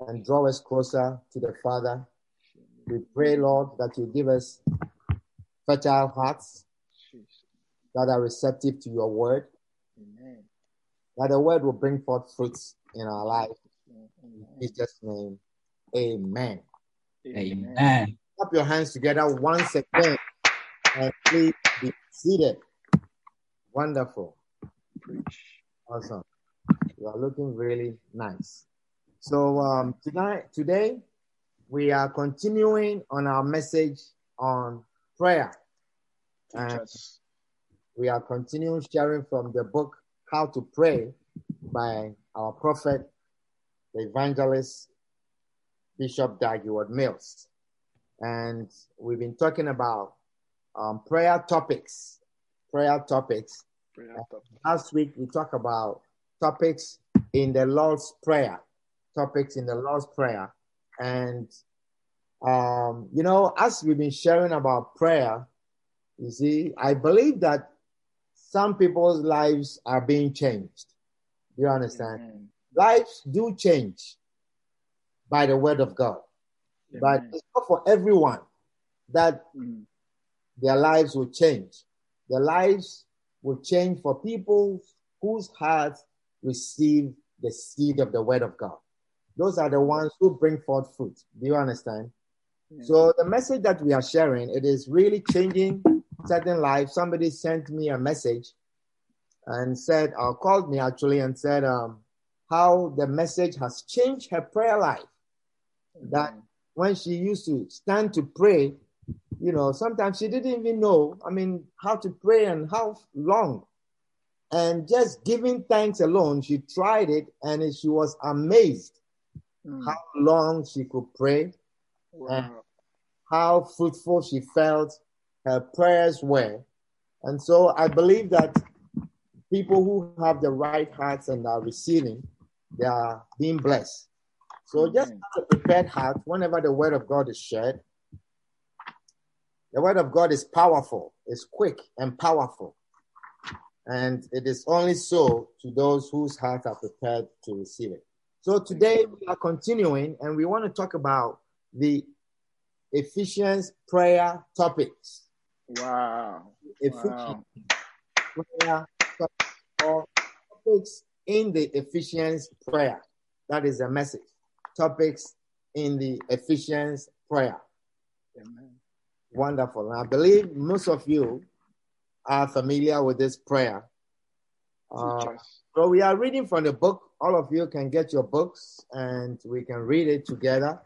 and draw us closer to the Father. We pray, Lord, that you give us fertile hearts that are receptive to your word, that the word will bring forth fruits in our life. In Jesus' name, amen. Amen. Clap your hands together once again and please be seated. Wonderful. Awesome. You are looking really nice. So um, tonight, today, we are continuing on our message on prayer. And we are continuing sharing from the book How to Pray by our prophet, the evangelist, Bishop Dag Heward-Mills. And we've been talking about um, prayer topics. Prayer topics. Last week we talked about topics in the Lord's Prayer. Topics in the Lord's Prayer. And, um, you know, as we've been sharing about prayer, you see, I believe that some people's lives are being changed. Do you understand? Amen. Lives do change by the word of God. But it's not for everyone that Mm. their lives will change. Their lives will change for people whose hearts receive the seed of the word of God. Those are the ones who bring forth fruit. Do you understand? Yeah. So the message that we are sharing, it is really changing certain lives. Somebody sent me a message and said, or called me actually and said, um, how the message has changed her prayer life. That when she used to stand to pray, you know, sometimes she didn't even know, I mean, how to pray and how long. And just giving thanks alone, she tried it and she was amazed Mm. how long she could pray, Wow. how fruitful she felt her prayers were. And so I believe that people who have the right hearts and are receiving, they are being blessed. So just have a prepared heart whenever the word of God is shared. The word of God is powerful, it's quick and powerful. And it is only so to those whose hearts are prepared to receive it. So today we are continuing and we want to talk about the Ephesians prayer topics. Wow. Ephesians Wow. prayer topics, or topics in the Ephesians prayer. That is the message. Topics in the Ephesians prayer. Amen. Wonderful. And I believe most of you are familiar with this prayer. Uh. So we are reading from the book. All of you can get your books and we can read it together.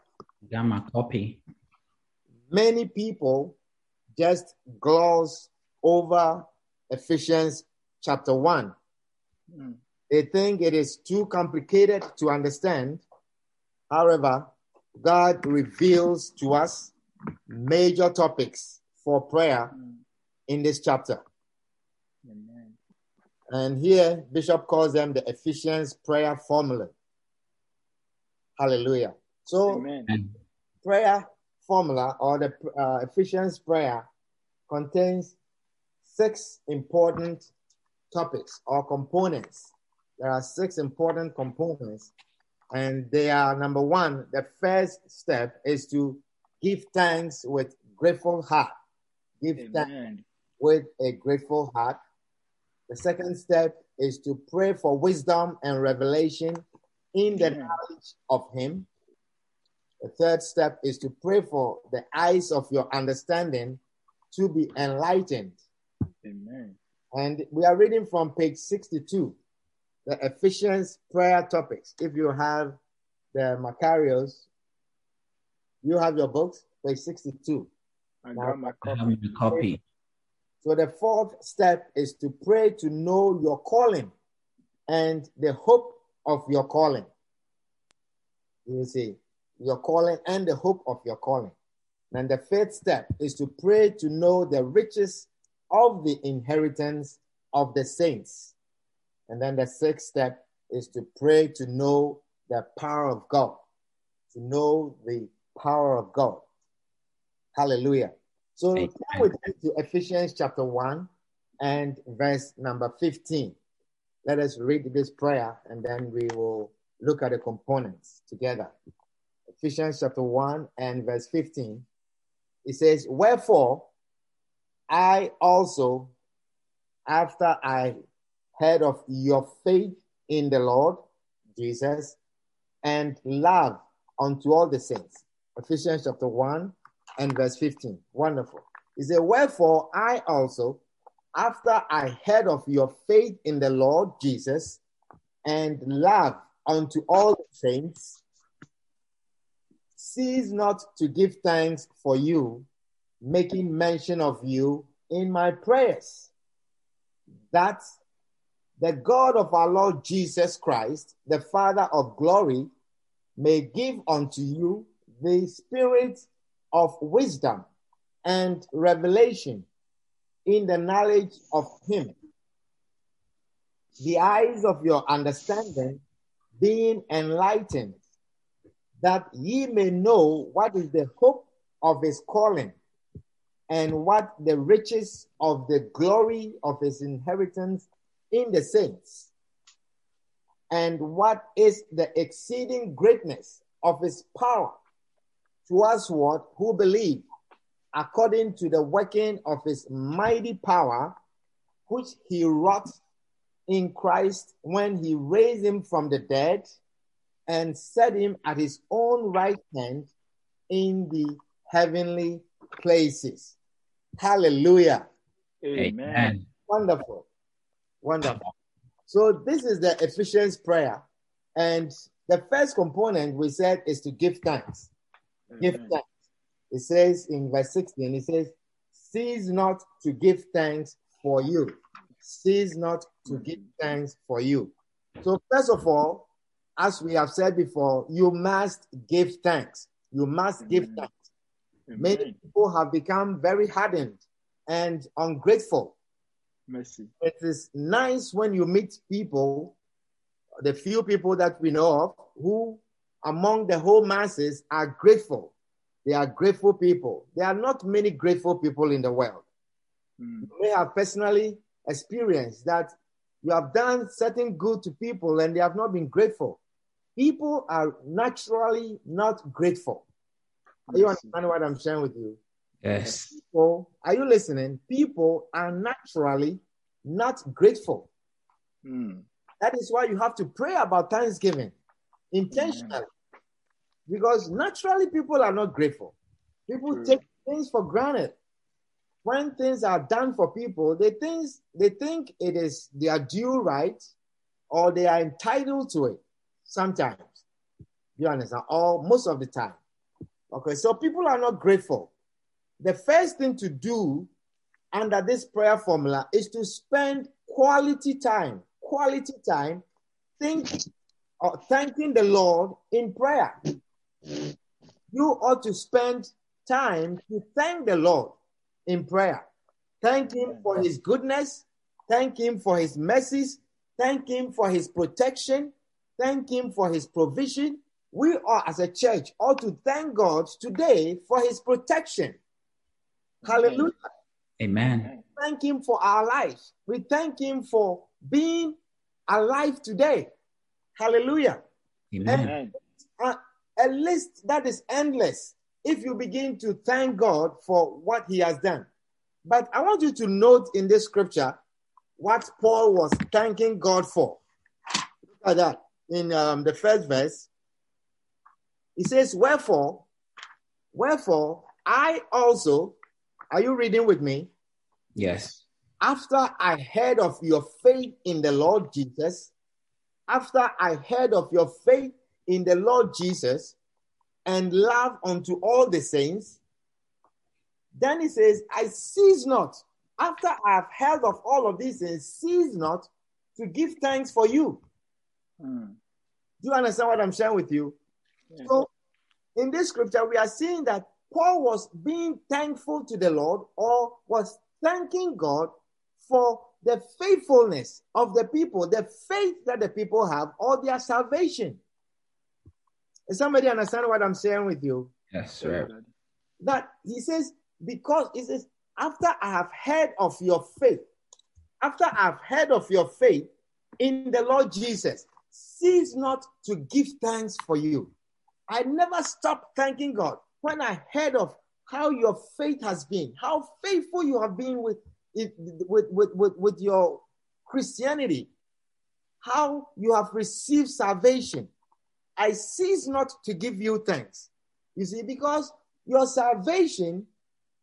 Got my copy. Many people just gloss over Ephesians chapter 1. Mm. They think it is too complicated to understand. However, God reveals to us major topics for prayer Mm. in this chapter. Amen. And here, Bishop calls them the Ephesians prayer formula. Hallelujah. So, Amen. prayer formula or the uh, Ephesians prayer contains six important topics or components. There are six important components, and they are number one, the first step is to give thanks with grateful heart. Give thanks with a grateful heart. The second step is to pray for wisdom and revelation in the Amen. knowledge of Him. The third step is to pray for the eyes of your understanding to be enlightened. Amen. And we are reading from page 62, the Ephesians prayer topics. If you have the Macarios, you have your books, page 62. I got my I copy. have my copy. So the fourth step is to pray to know your calling and the hope of your calling. You see, your calling and the hope of your calling. And the fifth step is to pray to know the riches of the inheritance of the saints. And then the sixth step is to pray to know the power of God, to know the power of God. Hallelujah. So Amen. come with me to Ephesians chapter 1 and verse number 15. Let us read this prayer and then we will look at the components together. Ephesians chapter 1 and verse 15. It says, Wherefore I also, after I heard of your faith in the Lord Jesus and love unto all the saints. Ephesians chapter 1 and verse 15. Wonderful. He said, Wherefore I also, after I heard of your faith in the Lord Jesus and love unto all the saints, cease not to give thanks for you, making mention of you in my prayers, that the God of our Lord Jesus Christ, the Father of glory, may give unto you the spirit of wisdom and revelation in the knowledge of Him, the eyes of your understanding being enlightened, that ye may know what is the hope of His calling and what the riches of the glory of His inheritance in the saints, and what is the exceeding greatness of His power to us what? Who believe? According to the working of his mighty power which he wrought in Christ when he raised him from the dead and set him at his own right hand in the heavenly places. Hallelujah. Amen. Amen. wonderful. Wonderful. So this is the Ephesians prayer. And the first component we said is to give thanks give Amen. thanks. It says in verse 16, it says, Cease not to give thanks for you. Cease not to mm-hmm. give thanks for you. So, first of all, as we have said before, you must give thanks. You must give mm-hmm. Amen. thanks. Many people have become very hardened and ungrateful. Mercy. It is nice when you meet people, the few people that we know of, who among the whole masses are grateful. They are grateful people. There are not many grateful people in the world. Mm. You may have personally experienced that you have done certain good to people and they have not been grateful. People are naturally not grateful. Are you understand what I'm sharing with you? Yes. People, are you listening? People are naturally not grateful. Mm. That is why you have to pray about Thanksgiving intentionally. Because naturally, people are not grateful. People True. take things for granted. When things are done for people, they think, they think it is their due right or they are entitled to it sometimes. You understand? Uh, or most of the time. Okay, so people are not grateful. The first thing to do under this prayer formula is to spend quality time, quality time, think or thanking the Lord in prayer. You ought to spend time to thank the Lord in prayer. Thank Him for His goodness. Thank Him for His mercies. Thank Him for His protection. Thank Him for His provision. We are, as a church, ought to thank God today for His protection. Hallelujah. Amen. Thank Him for our lives. We thank Him for being alive today. Hallelujah. Amen. Amen. Uh, a list that is endless if you begin to thank God for what He has done. But I want you to note in this scripture what Paul was thanking God for. Look at that in um, the first verse. He says, Wherefore, wherefore, I also, are you reading with me? Yes. after I heard of your faith in the Lord Jesus, after I heard of your faith in the Lord Jesus and love unto all the saints, then he says, I cease not. After I have heard of all of these and cease not to give thanks for you. Mm. Do you understand what I'm sharing with you? Yes. So in this scripture, we are seeing that Paul was being thankful to the Lord or was thanking God for the faithfulness of the people, the faith that the people have, or their salvation. Does somebody understand what I'm saying with you? Yes, sir. That he says, because he says, after I have heard of your faith, after I've heard of your faith in the Lord Jesus, cease not to give thanks for you. I never stopped thanking God when I heard of how your faith has been, how faithful you have been with, it, with, with, with, with your Christianity, how you have received salvation. I cease not to give you thanks. You see, because your salvation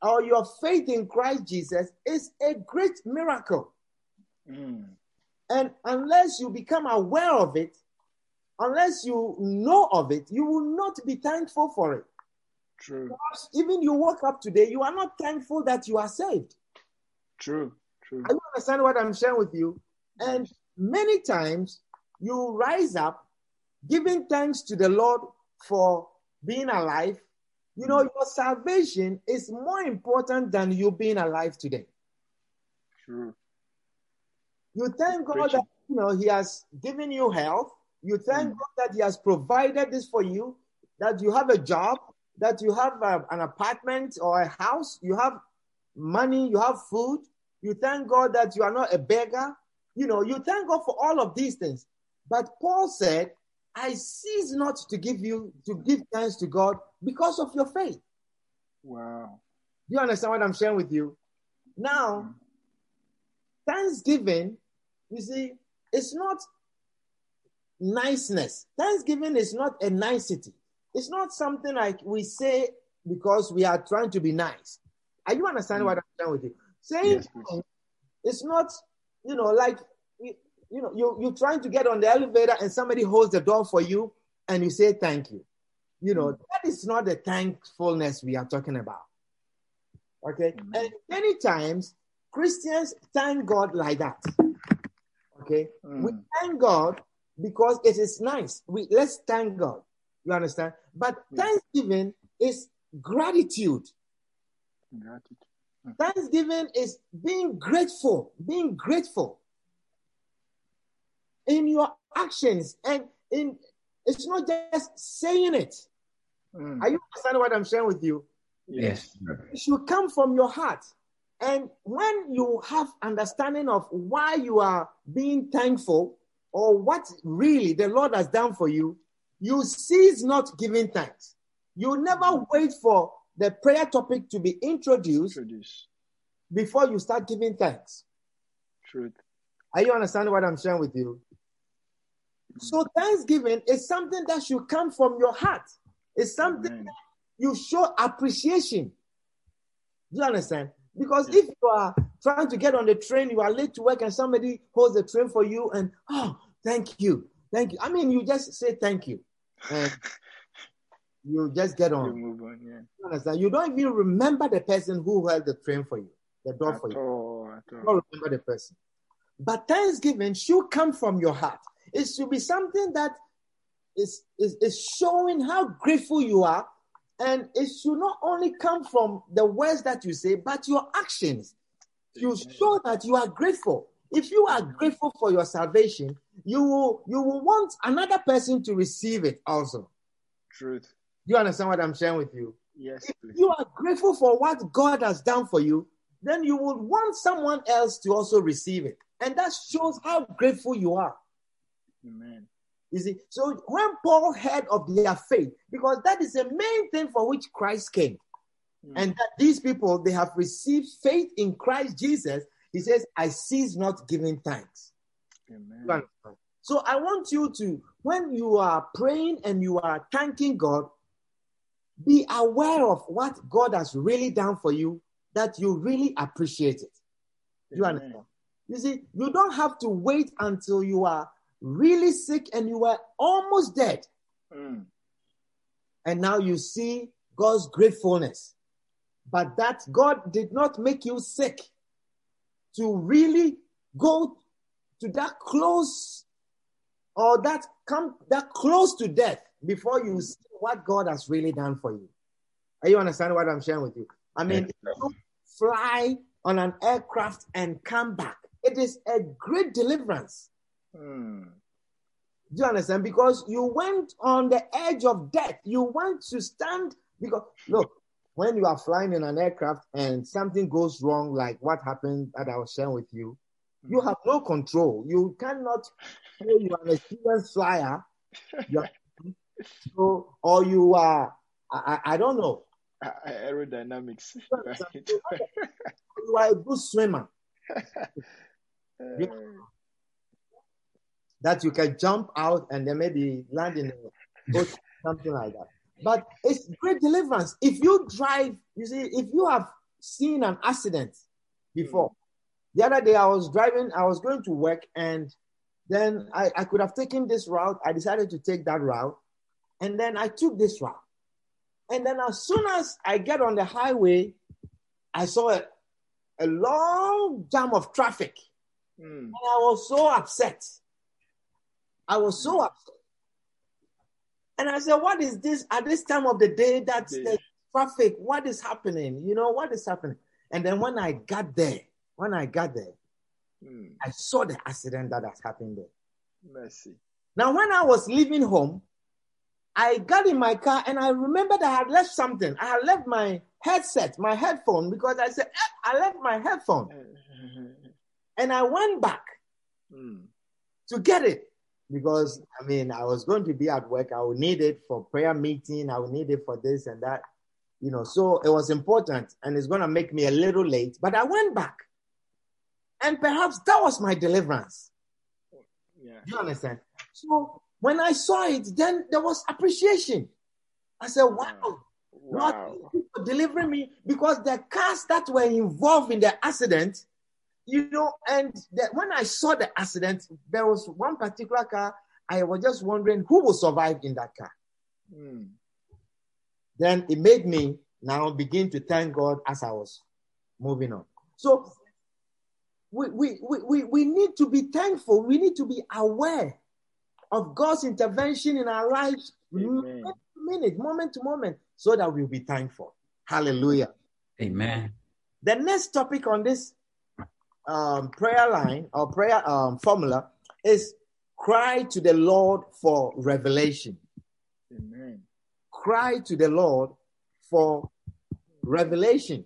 or your faith in Christ Jesus is a great miracle. Mm. And unless you become aware of it, unless you know of it, you will not be thankful for it. True. Even you woke up today, you are not thankful that you are saved. True. True. I understand what I'm sharing with you. And many times you rise up giving thanks to the Lord for being alive. You know, your salvation is more important than you being alive today. True. You thank God that you know He has given you health. You thank Mm. God that He has provided this for you, that you have a job, that you have a- an apartment or a house, you have money, you have food. You thank God that you are not a beggar. You know, you thank God for all of these things. But Paul said, I cease not to give you to give thanks to God because of your faith. Wow. Do you understand what I'm sharing with you? Now, mm-hmm. Thanksgiving, you see, it's not niceness. Thanksgiving is not a nicety. It's not something like we say because we are trying to be nice. Are you understanding mm. what I'm saying with you? Saying Yes, it's not, you know, like you, you know, you you're trying to get on the elevator and somebody holds the door for you and you say thank you. You know, mm. that is not the thankfulness we are talking about. Okay. Amen. And many times Christians thank God like that. Okay. We Mm. thank God because it is nice. We let's thank God. You understand? But thanksgiving is gratitude. Gratitude. Thanksgiving is being grateful, being grateful in your actions and in it's not just saying it. Mm. Are you understanding what I'm sharing with you? Yes. It should come from your heart. And when you have understanding of why you are being thankful or what really the Lord has done for you, you cease not giving thanks. You never wait for the prayer topic to be introduced Introduce. before you start giving thanks. Truth. Are you understanding what I'm sharing with you? Mm. So thanksgiving is something that should come from your heart. It's something Amen. that you show appreciation. Do you understand? Because if you are trying to get on the train, you are late to work, and somebody holds the train for you, and oh, thank you, thank you. I mean, you just say thank you, and um, you just get You on. move on. Yeah. You understand? You don't even remember the person who held the train for you, the door At for you. all. You don't remember the person. But thanksgiving should come from your heart. It should be something that is, is, is showing how grateful you are. And it should not only come from the words that you say, but your actions. You show that you are grateful. If you are grateful for your salvation, you will you will want another person to receive it also. Truth. You understand what I'm sharing with you? Yes, If please. you are grateful for what God has done for you, then you would want someone else to also receive it. And that shows how grateful you are. Amen. You see, so when Paul heard of their faith, because that is the main thing for which Christ came, Mm. and that these people they have received faith in Christ Jesus, he says, I cease not giving thanks. Amen. So I want you to, when you are praying and you are thanking God, be aware of what God has really done for you, that you really appreciate it. You Amen. understand? You see, you don't have to wait until you are really sick and you are almost dead. Mm. And now you see God's gratefulness. But that God did not make you sick to really go to that close or that come that close to death before you see what God has really done for you. Are you understand what I'm sharing with you? I mean, you fly on an aircraft and come back. It is a great deliverance. Mm. Do you understand? Because you went on the edge of death. You want to stand because look, when you are flying in an aircraft and something goes wrong, like what happened that I was sharing with you, you have no control. You cannot say you are an experienced flyer, you are- so, or you are I, I don't know. Aerodynamics. Right. You are a good swimmer Uh, that you can jump out and then maybe land in a ocean, something like that. But it's great deliverance. If you drive, you see, if you have seen an accident before, the other day I was driving, I was going to work, and then I, I could have taken this route. I decided to take that route, and then I took this route. And then as soon as I get on the highway, I saw a, a long jam of traffic. mm. And I was so upset. I was so upset. And I said, What is this at this time of the day that Yeah. the traffic? What is happening? You know, what is happening? And then when I got there, when I got there, Mm. I saw the accident that has happened there. Mercy. Now, when I was leaving home, I got in my car and I remembered I had left something. I had left my headset, my headphone, because I said, "Eh, I left my headphone. And I went back. Mm. to get it because I mean I was going to be at work. I would need it for prayer meeting. I would need it for this and that, you know. So it was important, and it's going to make me a little late. But I went back, and perhaps that was my deliverance. Yeah. Do you understand? So when I saw it, then there was appreciation. I said, "Wow, Lord, Wow. for delivering me because the cars that were involved in the accident, you know, and the, when I saw the accident, there was one particular car. I was just wondering who will survive in that car. Mm. Then it made me now begin to thank God as I was moving on. So we, we, we, we, we need to be thankful. We need to be aware of God's intervention in our lives Amen. minute to minute, moment to moment, so that we'll be thankful. Hallelujah. Amen. The next topic on this um, prayer line or prayer um, formula is cry to the Lord for revelation. Amen. Cry to the Lord for revelation.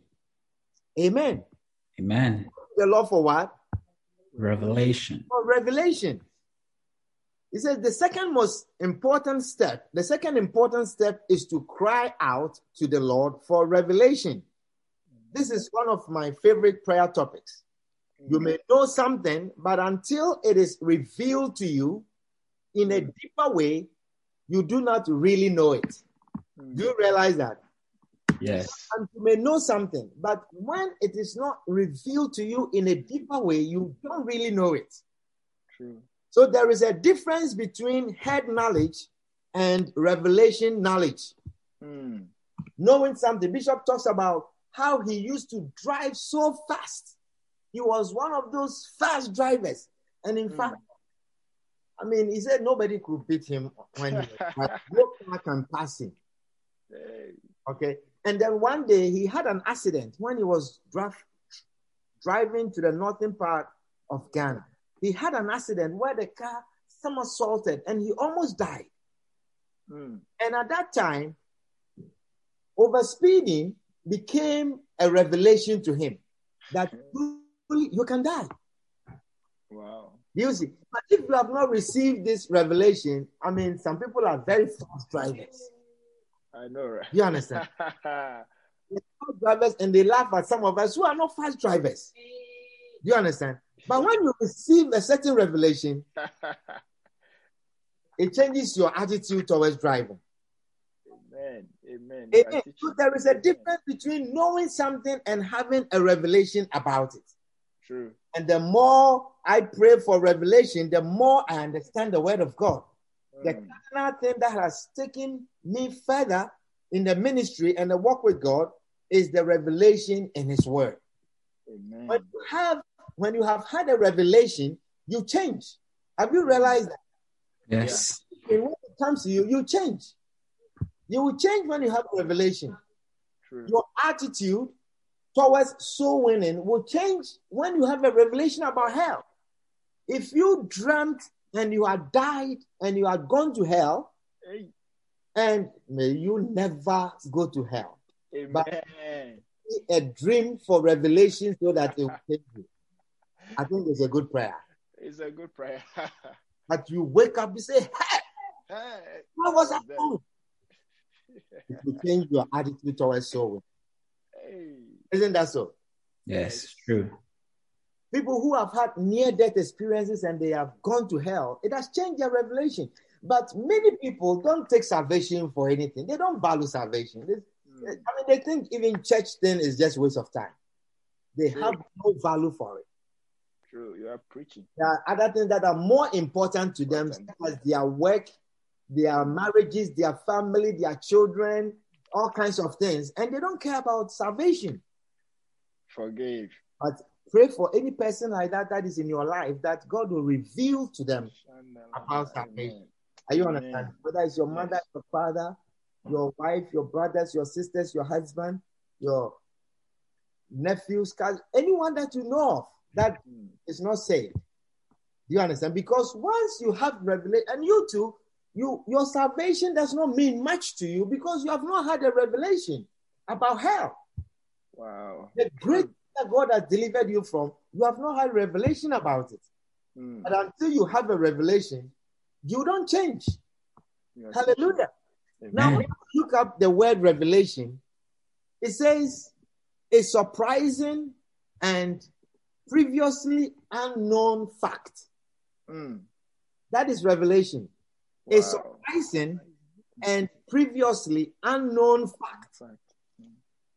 Amen. Amen. The Lord for what? Revelation. For revelation. He says the second most important step, the second important step is to cry out to the Lord for revelation. This is one of my favorite prayer topics. You may know something, but until it is revealed to you in a deeper way, you do not really know it. Mm. Do you realize that? Yes. And you may know something, but when it is not revealed to you in a deeper way, you don't really know it. True. So there is a difference between head knowledge and revelation knowledge. Mm. Knowing something, Bishop talks about how he used to drive so fast. He was one of those fast drivers. And in Mm. fact, I mean, he said nobody could beat him when he was like, no car can pass him. Okay. And then one day he had an accident when he was driving to the northern part of Ghana. He had an accident where the car somersaulted and he almost died. Mm. And at that time, overspeeding became a revelation to him that you, you can die. Wow. You see? But if you have not received this revelation, I mean, some people are very fast drivers. I know, right? You understand? Drivers, and they laugh at some of us who are not fast drivers. Do you understand? But when you receive a certain revelation, it changes your attitude towards driving. Amen. Amen. Amen. So there is a difference between knowing something and having a revelation about it. True. And the more I pray for revelation, the more I understand the word of God. The Mm. cardinal thing that has taken me further in the ministry and the work with God is the revelation in His Word. Amen. When you have, when you have had a revelation, you change. Have you realized that? Yes. When it comes to you, you change. You will change when you have a revelation. True. Your attitude towards soul winning will change when you have a revelation about hell. If you dreamt and you had died and you had gone to hell, Hey. and may you never go to hell. But- Amen. A dream for revelation so that it will change you. I think it's a good prayer. It's a good prayer. But you wake up and say, Hey, Hey, what was that? That- doing?" It will change your attitude towards soul. hey. Isn't that so? Yes, true. People who have had near death experiences and they have gone to hell, it has changed their revelation. But many people don't take salvation for anything. They don't value salvation. They- Mm. I mean, they think even church thing is just waste of time. They have no value for it. True. You are preaching. There are other things that are more important to them, as their work, their marriages, their family, their children, all kinds of things, and they don't care about salvation. Forgive. But pray for any person like that that is in your life that God will reveal to them. About salvation. Are you understand? Whether it's your mother, Yes. your father, your wife, your brothers, your sisters, your husband, your nephews, cousins, anyone that you know of that Mm. not saved. Do you understand? Because once you have revelation, and you too, you your salvation does not mean much to you because you have not had a revelation about hell. Wow. The great that God has delivered you from, you have not had revelation about it. Mm. But until you have a revelation, you don't change. Are Hallelujah. Amen. Now, when you look up the word revelation, it says a surprising and previously unknown fact. Mm. That is revelation. A surprising and previously unknown fact, Fact.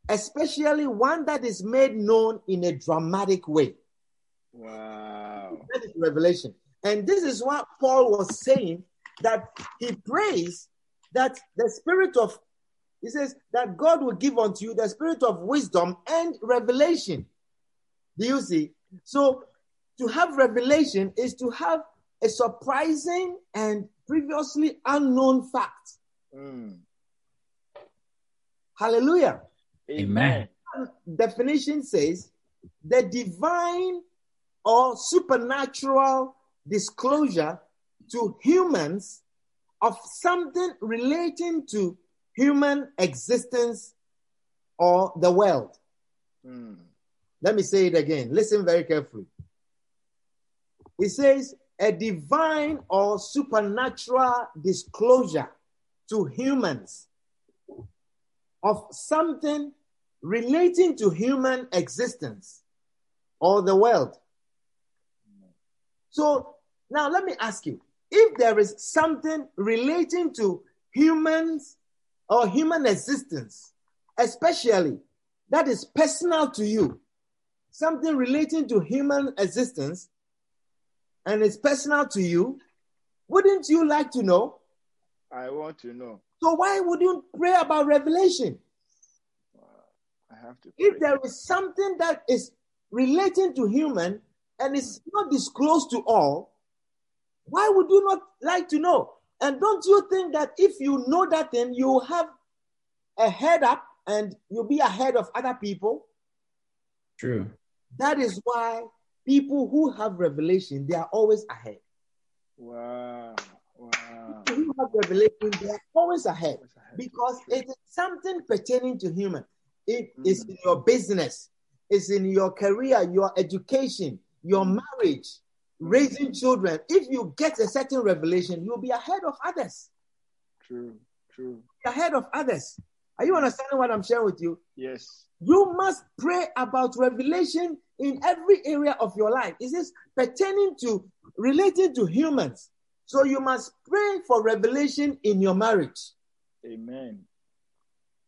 especially one that is made known in a dramatic way. Wow. That is revelation. And this is what Paul was saying that he prays that the spirit of, he says, that God will give unto you the spirit of wisdom and revelation. Do you see? So to have revelation is to have a surprising and previously unknown fact. Mm. Hallelujah. Amen. definition says the divine or supernatural disclosure to humans of something relating to human existence or the world. Mm. Let me say it again. Listen very carefully. It says a divine or supernatural disclosure to humans of something relating to human existence or the world. So now let me ask you if there is something relating to humans or human existence, especially that is personal to you, something relating to human existence and it's personal to you, wouldn't you like to know? I want to know. So why would you pray about revelation? Wow. I have to. If there is something that is relating to human and is not disclosed to all, why would you not like to know? And don't you think that if you know that thing, you have a head up and you'll be ahead of other people? True. That is why people who have revelation, they are always ahead. Wow. Wow. People who have revelation, they are always ahead because it is something pertaining to human. It is Mm. in your business, it's in your career, your education, your Mm. marriage, raising children. If you get a certain revelation, you'll be ahead of others. True. True. Ahead of others. Are you understanding what I'm sharing with you? Yes. You must pray about revelation in every area of your life. Is this pertaining to related to humans? So you must pray for revelation in your marriage. Amen.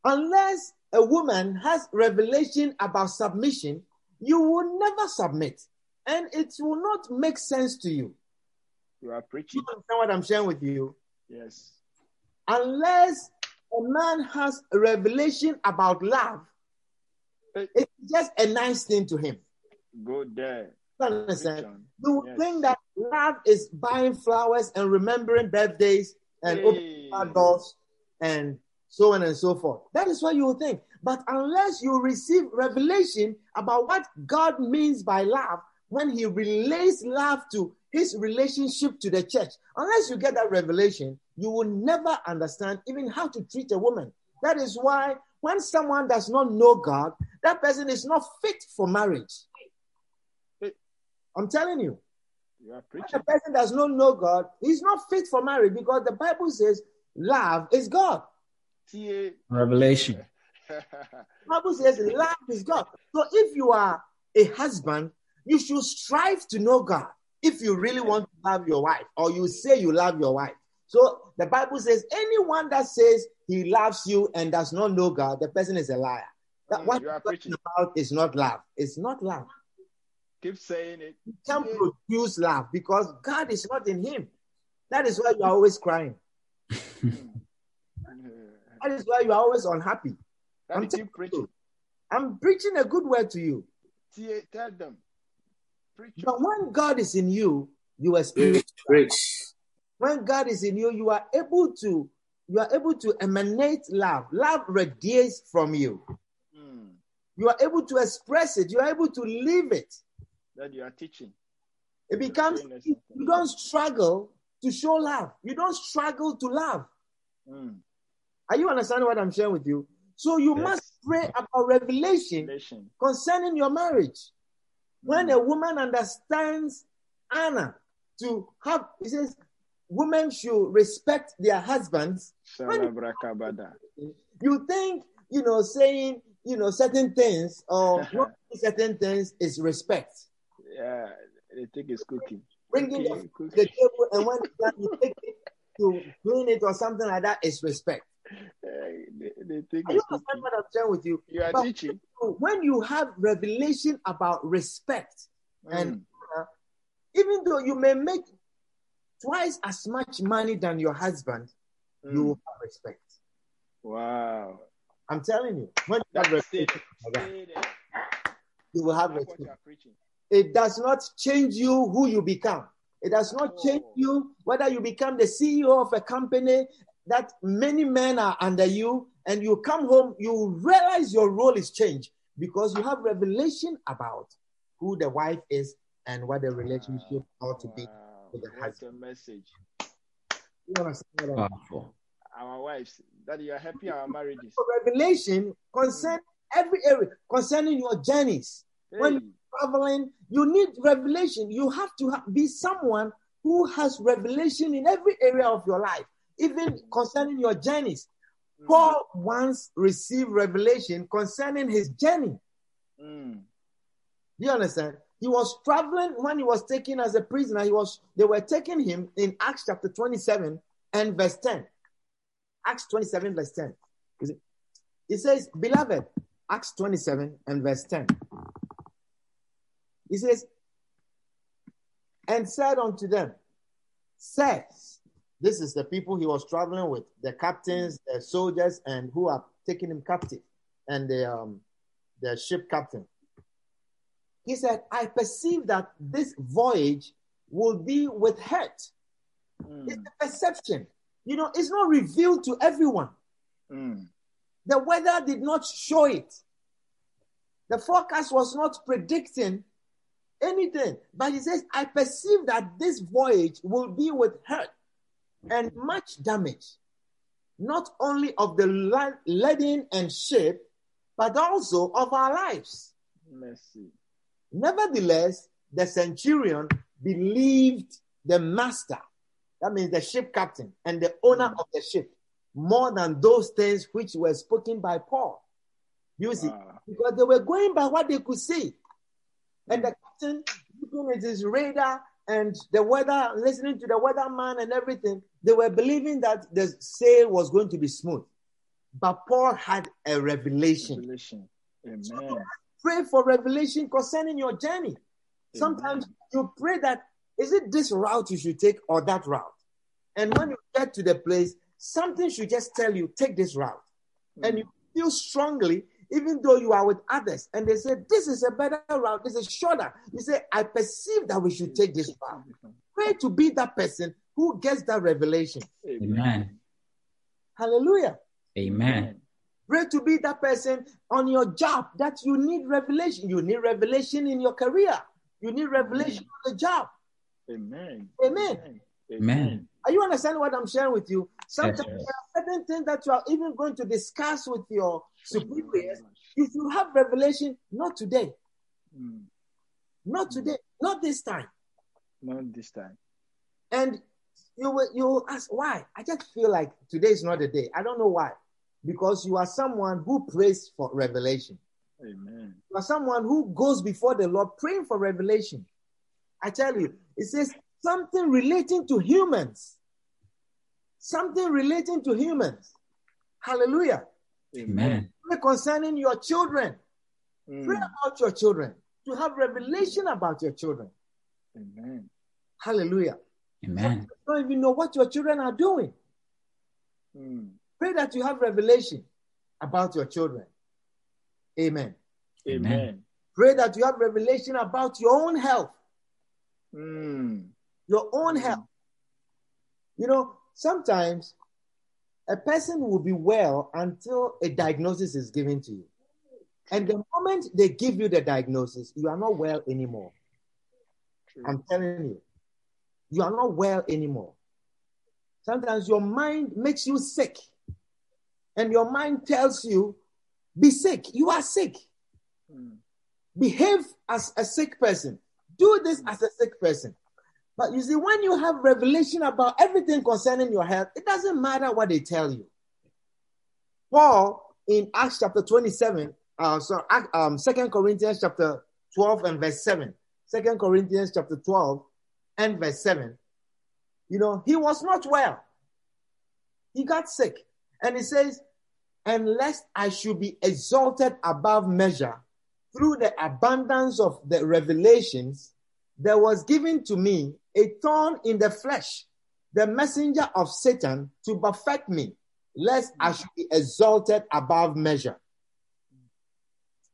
Unless a woman has revelation about submission, you will never submit. And it will not make sense to you. You are preaching. You understand what I'm sharing with you? Yes. Unless a man has a revelation about love, Eh. it's just a nice thing to him. Go there. You understand? You Yes. think that love is buying flowers and remembering birthdays and Hey. doors and so on and so forth. That is what you will think. But unless you receive revelation about what God means by love, when He relates love to His relationship to the church, unless you get that revelation, you will never understand even how to treat a woman. That is why when someone does not know God, that person is not fit for marriage. I'm telling you. You are When a person does not know God, he's not fit for marriage because the Bible says love is God. TA. Revelation. Bible says love is God. So if you are a husband, you should strive to know God. If you really want to love your wife, or you say you love your wife. So the Bible says anyone that says he loves you and does not know God, the person is a liar. That Mm, what you are talking preaching. about is not love. It's not love. Keep saying it. He can TA. produce love because God is not in him. That is why you are always crying. That is why you are always unhappy. Daddy, I'm keep preaching. I'm preaching a good word to you. Tell them. Preach. But when God is in you, you experience. When God is in you, you are able to you are able to emanate love. Love radiates from you. Mm, You are able to express it. You are able to live it. That you are teaching. It becomes you don't struggle to show love. You don't struggle to love. Mm, Are you understanding what I'm sharing with you? So you Yes. must pray about revelation relation. concerning your marriage. When Mm, a woman understands Anna to have, he says, women should respect their husbands. Shalabrakabada. You think, you know, saying, you know, certain things or certain things is respect. Yeah, they think it's cooking. Bringing to cooking. the table and when you take it to clean it or something like that is respect. They, they think Are you understand what I'm sharing with you? You are But teaching. when you have revelation about respect, and Mm, even though you may make twice as much money than your husband, you mm. will have respect. Wow. I'm telling you, when you have That's it. revelation about that, Stay there. you will have you respect. Are preaching. It does not change you who you become. It does not oh. change Oh. you whether you become the CEO of a company that many men are under you, and you come home, you realize your role is changed because you have revelation about who the wife is and what the relationship ought to be. Wow. with the What a message. You understand what I'm Powerful. Our wives, that you are happy our marriages. for revelation concern hmm. every area concerning your journeys. When Hey, you're traveling, you need revelation. You have to ha- be someone who has revelation in every area of your life, even concerning your journeys. mm, Paul once received revelation concerning his journey. mm, Do you understand? He was traveling when he was taken as a prisoner. He was they were taking him in Acts chapter 27 and verse 10. Acts 27, verse 10. You It says, Beloved, Acts 27 and verse 10. He says, and said unto them, says, this is the people he was traveling with, the captains, the soldiers, and who are taking him captive, and the um the ship captain. He said, I perceive that this voyage will be with hurt. It's mm, a perception. You know, it's not revealed to everyone. mm. The weather did not show it. The forecast was not predicting anything. But he says, I perceive that this voyage will be with hurt and much damage, not only of the laden and ship, but also of our lives. Mercy. Nevertheless, the centurion believed the master, that means the ship captain and the owner Mm. of the ship, more than those things which were spoken by Paul. You see, Wow. because they were going by what they could see. And Mm. the captain, looking at his radar and the weather, listening to the weatherman and everything, they were believing that the sail was going to be smooth. But Paul had a revelation. Revelation. Amen. Pray for revelation concerning your journey. Sometimes you pray that is it this route you should take or that route? And when you get to the place, something should just tell you, take this route. And you feel strongly, even though you are with others, and they say, This is a better route, this is shorter. You say, I perceive that we should take this route. Pray to be that person who gets that revelation. Amen. Hallelujah. Amen. Pray to be that person on your job that you need revelation. You need revelation in your career. You need revelation on the job. Amen. Amen. Amen. Are you understanding what I'm sharing with you? Sometimes Yes, there are certain things that you are even going to discuss with your superiors. If you have revelation, not today, Mm. not today, not this time. Not this time. And you will you will ask why. I just feel like today is not the day. I don't know why. Because you are someone who prays for revelation. Amen. You are someone who goes before the Lord praying for revelation. I tell you, it says something relating to humans. Something relating to humans. Hallelujah. Amen. Pray concerning your children. Mm. Pray about your children. To have revelation about your children. Amen. Hallelujah. Amen. You don't even know what your children are doing. Mm. Pray that you have revelation about your children. Amen. Amen. Pray that you have revelation about your own health. Mm. Your own health. You know, sometimes a person will be well until a diagnosis is given to you. And the moment they give you the diagnosis, you are not well anymore. True. I'm telling you, you are not well anymore. Sometimes your mind makes you sick, and your mind tells you, be sick. You are sick. Mm. Behave as a sick person. Do this as a sick person. But you see, when you have revelation about everything concerning your health, it doesn't matter what they tell you. Paul in Acts chapter 27, uh, so um, 2 Corinthians chapter 12 and verse 7. 2 Corinthians chapter 12 and verse 7. You know, he was not well. He got sick. And he says, unless I should be exalted above measure through the abundance of the revelations, there was given to me a thorn in the flesh, the messenger of Satan to buffet me, lest I should be exalted above measure.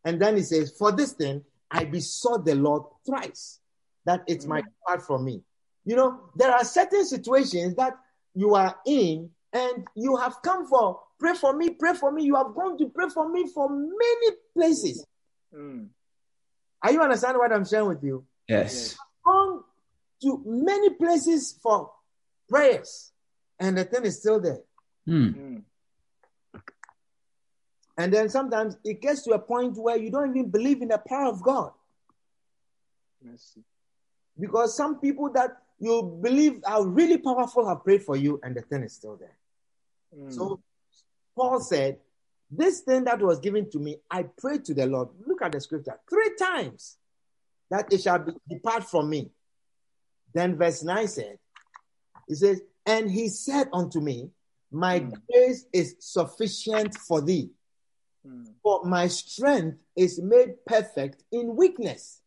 And then he says, For this thing I besought the Lord thrice, that it might depart from me. You know, there are certain situations that you are in, and you have come for pray for me, pray for me. You have gone to pray for me for many places. Mm. Are you understanding what I'm sharing with you? Yes. Gone to many places for prayers, and the thing is still there. Mm. And then sometimes it gets to a point where you don't even believe in the power of God. Mercy. Because some people that you believe are really powerful have prayed for you, and the thing is still there. Mm. So Paul said, This thing that was given to me, I prayed to the Lord. Look at the scripture three times that it shall be, depart from me. Then verse 9 said, He says, And he said unto me, My Mm. grace is sufficient for thee, Mm. for my strength is made perfect in weakness.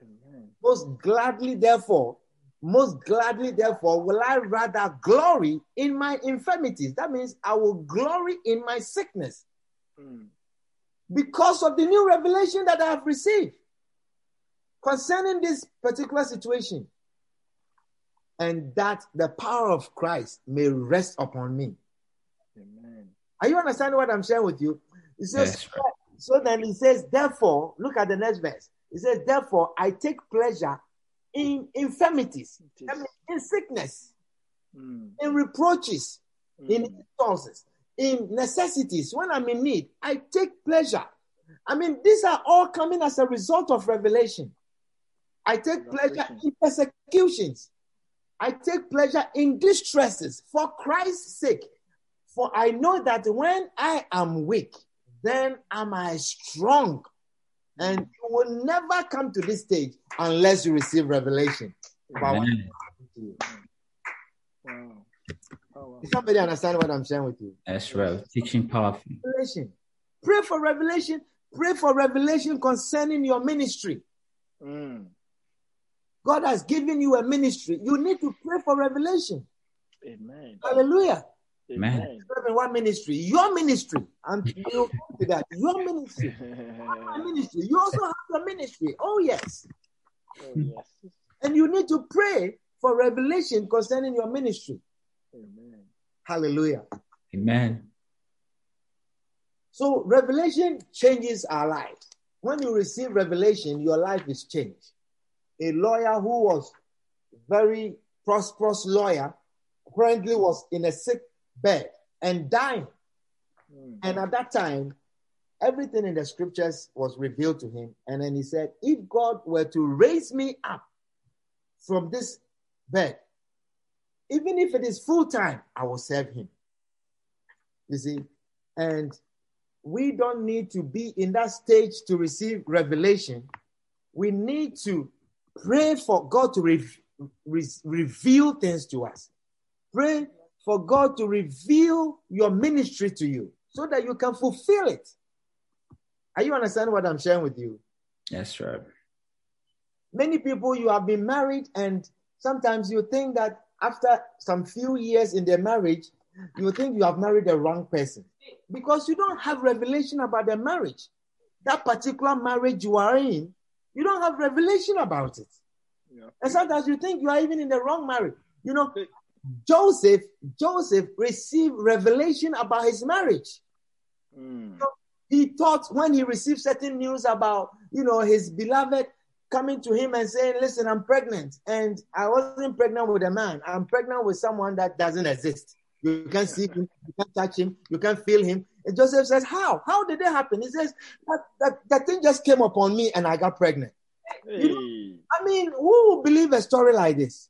Amen. Most gladly, therefore, most gladly, therefore, will I rather glory in my infirmities. That means I will glory in my sickness Mm. because of the new revelation that I have received concerning this particular situation. And that the power of Christ may rest upon me. Amen. Are you understanding what I'm sharing with you? It says, Yes, right. so then he says, therefore, look at the next verse. He says, therefore, I take pleasure in infirmities, I mean, in sickness, Mm. in reproaches, in Mm. insults, in necessities. When I'm in need, I take pleasure. I mean, these are all coming as a result of revelation. I take pleasure in persecutions. I take pleasure in distresses for Christ's sake. For I know that when I am weak, then am I strong. And you will never come to this stage unless you receive revelation. about what to you. Wow. Power. Does somebody understand what I'm sharing with you? That's right. Teaching powerful. Revelation. Pray for revelation. Pray for revelation concerning your ministry. Mm. God has given you a ministry. You need to pray for revelation. Amen. Hallelujah. Amen. Amen. Pray for what ministry? Your ministry. And we'll come to that. Your ministry. My ministry. You also have a ministry. Oh, yes. oh, yes. And you need to pray for revelation concerning your ministry. Amen. Hallelujah. Amen. So revelation changes our life. When you receive revelation, your life is changed. A lawyer who was very prosperous lawyer apparently was in a sick bed and dying. Mm. And at that time, everything in the scriptures was revealed to him. And then he said, If God were to raise me up from this bed, even if it is full time, I will serve him. You see, and we don't need to be in that stage to receive revelation. We need to pray for God to re- re- reveal things to us. Pray for God to reveal your ministry to you so that you can fulfill it. Are you understanding what I'm sharing with you? Yes, right. Many people, you have been married, and sometimes you think that after some few years in their marriage, you think you have married the wrong person because you don't have revelation about the marriage. That particular marriage you are in, you don't have revelation about it. Yeah. And sometimes you think you are even in the wrong marriage. You know, Joseph, Joseph received revelation about his marriage. Mm. He thought when he received certain news about, you know, his beloved coming to him and saying, Listen, I'm pregnant. And I wasn't pregnant with a man. I'm pregnant with someone that doesn't exist. You can't see him, you can't touch him, you can't feel him. And Joseph says, How? How did it happen? He says, That, that, that thing just came upon me and I got pregnant. Hey. I mean, who will believe a story like this?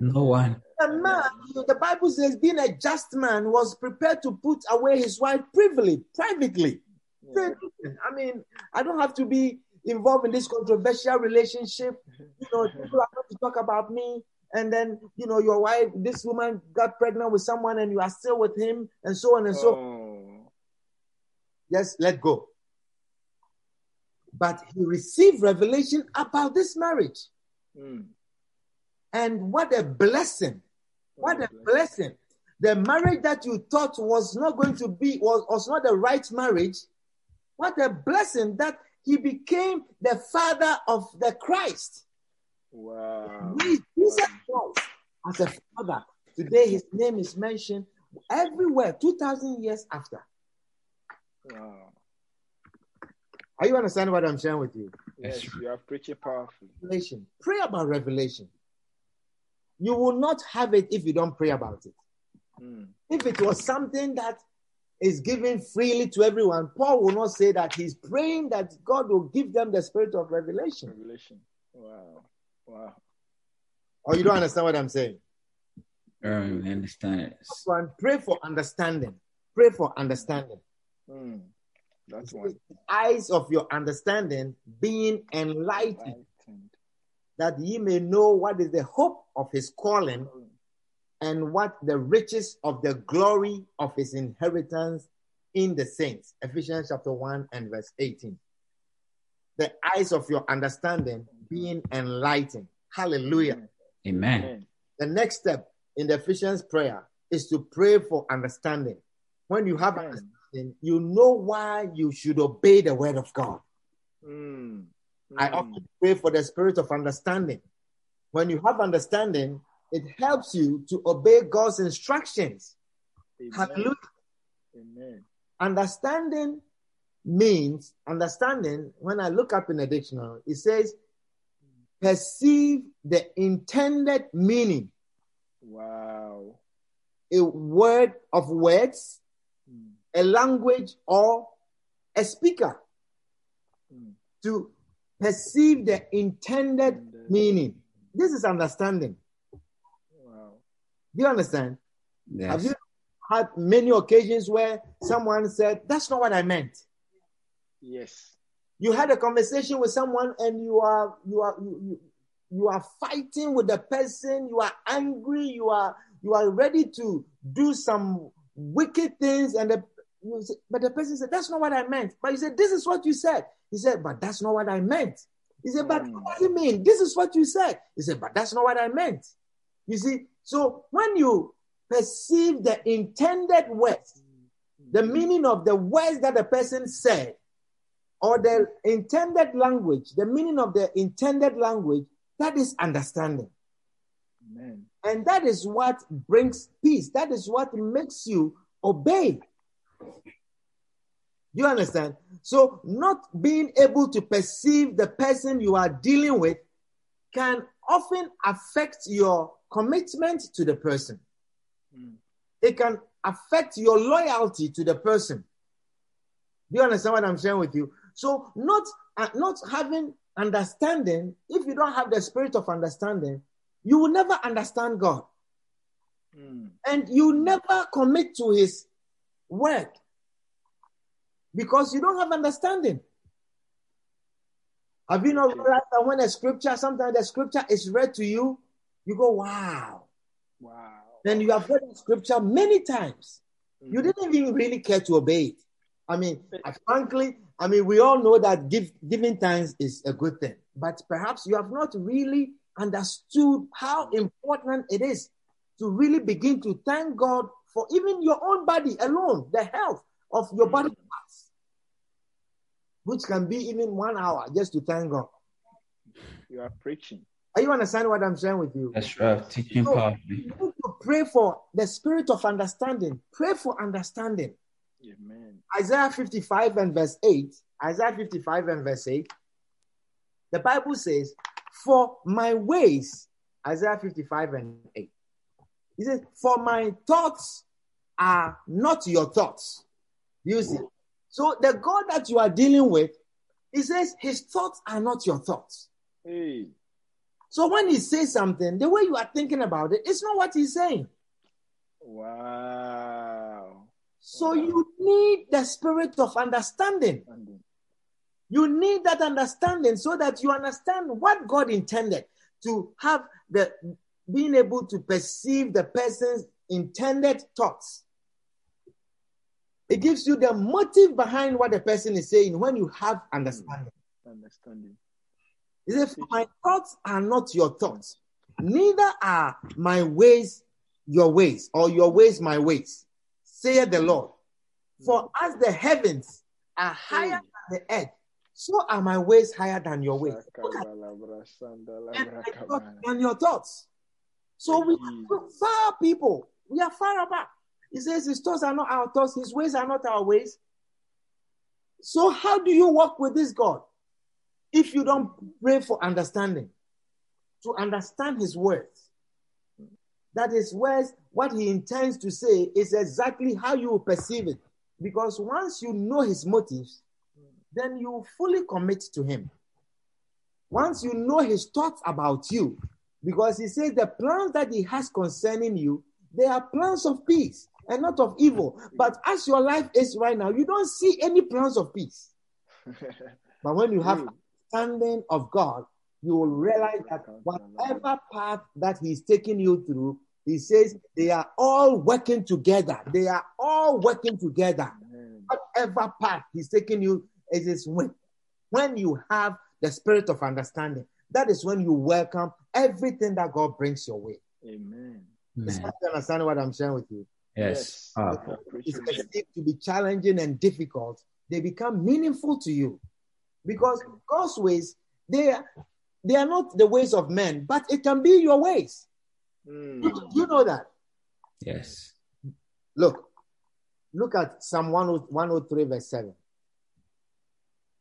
No one. A man, the Bible says, being a just man was prepared to put away his wife privily, privately. Yeah. I mean, I don't have to be involved in this controversial relationship. You know, people are going to talk about me. And then, you know, your wife, this woman got pregnant with someone and you are still with him, and so on and so. Oh. Yes, let go. But he received revelation about this marriage. Mm. And what a blessing. What a blessing. The marriage that you thought was not going to be, was, was not the right marriage. What a blessing that he became the father of the Christ. Wow. Jesus Christ as a father. Today his name is mentioned everywhere, 2,000 years after. Wow. Are you understanding what I'm sharing with you? Yes, you are preaching powerfully. Revelation. Pray about revelation. You will not have it if you don't pray about it. Mm. If it was something that is given freely to everyone, Paul will not say that he's praying that God will give them the spirit of revelation. Revelation. Wow. Wow. Or you don't understand what I'm saying? Um, I understand it. One, pray for understanding. Pray for understanding. Mm. That's one. Eyes of your understanding being enlightened, Enlightened. that ye may know what is the hope of his calling mm. and what the riches of the glory of his inheritance in the saints. Ephesians chapter 1 and verse 18. The eyes of your understanding mm. being enlightened. Hallelujah. Mm. Amen. Amen. The next step in the Ephesians prayer is to pray for understanding. When you have Amen. You know why you should obey the word of God. Mm. I Mm. often pray for the spirit of understanding. When you have understanding, it helps you to obey God's instructions. Amen. Hallelujah. Amen. Understanding means understanding. When I look up in the dictionary, it says perceive the intended meaning, Wow. a word of words, Mm. A language, or a speaker. Mm. To perceive the intended Intended. meaning. This is understanding. Wow. Do you understand? Have you had many occasions where someone said, That's not what I meant? Yes. You had a conversation with someone and you are you are you, you, you are fighting with the person, you are angry, you are you are ready to do some wicked things, and the you say, but the person said, That's not what I meant. But you said, This is what you said. He said, But that's not what I meant. He said, But Mm. what do you mean? This is what you said. He said, But that's not what I meant. You see, so when you perceive the intended words, the meaning of the words that the person said, or the intended language, the meaning of the intended language, that is understanding. Amen. And that is what brings peace. That is what makes you obey. Do you understand? So, not being able to perceive the person you are dealing with can often affect your commitment to the person. Mm. It can affect your loyalty to the person. Do you understand what I'm sharing with you? So, not uh, not having understanding, if you don't have the spirit of understanding, you will never understand God. Mm. And you never commit to his word because you don't have understanding. Have you not realized that when a scripture, sometimes the scripture is read to you, you go, wow. Wow. Then you have read the scripture many times. Mm. You didn't even really care to obey it. I mean, frankly, I mean, we all know that give, giving thanks is a good thing, but perhaps you have not really understood how important it is to really begin to thank God for even your own body alone, the health of your mm. body parts, which can be even one hour just to thank God. You are preaching. Are you understanding what I'm saying with you? That's right. Teaching So, powerfully. you need to pray for the spirit of understanding. Pray for understanding. Amen. Isaiah 55 and verse 8. Isaiah 55 and verse 8. The Bible says, For my ways, Isaiah 55 and 8. He says, For my thoughts are not your thoughts. You see? So the God that you are dealing with, he says, His thoughts are not your thoughts. Hey. So when he says something, the way you are thinking about it, it's not what he's saying. Wow. So you need the spirit of understanding. Understanding. You need that understanding so that you understand what God intended to have the being able to perceive the person's intended thoughts. It gives you the motive behind what the person is saying when you have understanding. Understanding. He said, my thoughts are not your thoughts, neither are my ways your ways, or your ways my ways, saith the Lord. For as the heavens are higher than the earth, so are my ways higher than your ways. And my thoughts kabala. than your thoughts. So we are far people. We are far apart. He says his thoughts are not our thoughts, his ways are not our ways. So how do you walk with this God if you don't pray for understanding? To understand his words. That his words, what he intends to say is exactly how you perceive it. Because once you know his motives, then you fully commit to him. Once you know his thoughts about you, because he says the plans that he has concerning you, they are plans of peace and not of evil. But as your life is right now, you don't see any plans of peace. But when you have True. understanding of God, you will realize that whatever path that He's taking you through, He says they are all working together. They are all working together. Amen. Whatever path He's taking you, it is when, when you have the spirit of understanding. That is when you welcome everything that God brings your way. Amen. Is Amen. you understand what I'm sharing with you? Yes. Yes. Powerful. It's Appreciation. perceived to be challenging and difficult. They become meaningful to you because God's ways they are they are not the ways of men, but it can be your ways. Mm. You know that. Yes. Look, look at Psalm 10 103, verse 7.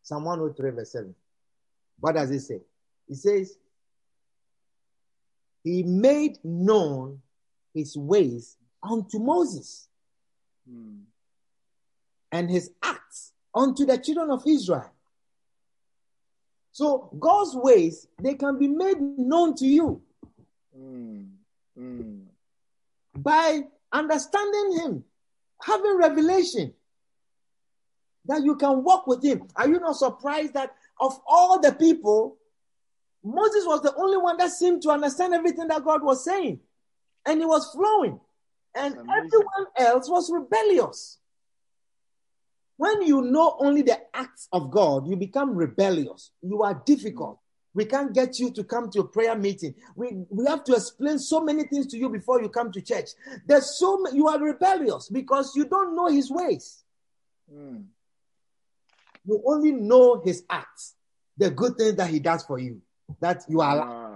Psalm 103, verse 7. What does it say? It says, He made known his ways unto Moses Mm. and his acts unto the children of Israel. So God's ways, they can be made known to you Mm. Mm. by understanding him, having revelation that you can walk with him. Are you not surprised that of all the people, Moses was the only one that seemed to understand everything that God was saying, and it was flowing, and everyone else was rebellious. When you know only the acts of God, you become rebellious. You are difficult. We can't get you to come to a prayer meeting. We, we have to explain so many things to you before you come to church. There's so ma- you are rebellious because you don't know his ways. Mm. You only know his acts, the good things that he does for you, that you are Wow.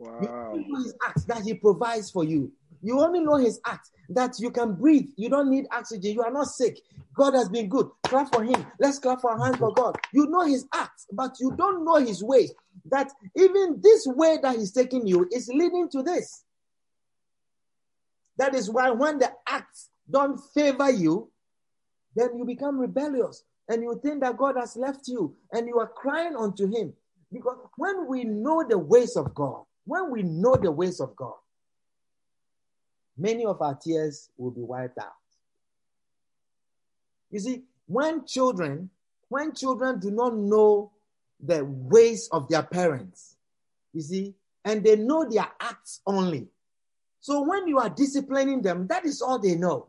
You Wow. only know his acts that he provides for you. You only know his acts that you can breathe. You don't need oxygen. You are not sick. God has been good. Clap for him. Let's clap for our hands for God. You know his acts, but you don't know his ways. That even this way that he's taking you is leading to this. That is why when the acts don't favor you, then you become rebellious and you think that God has left you and you are crying unto him. Because when we know the ways of God, when we know the ways of God, many of our tears will be wiped out. You see, when children, when children do not know the ways of their parents, you see, and they know their acts only. So when you are disciplining them, that is all they know.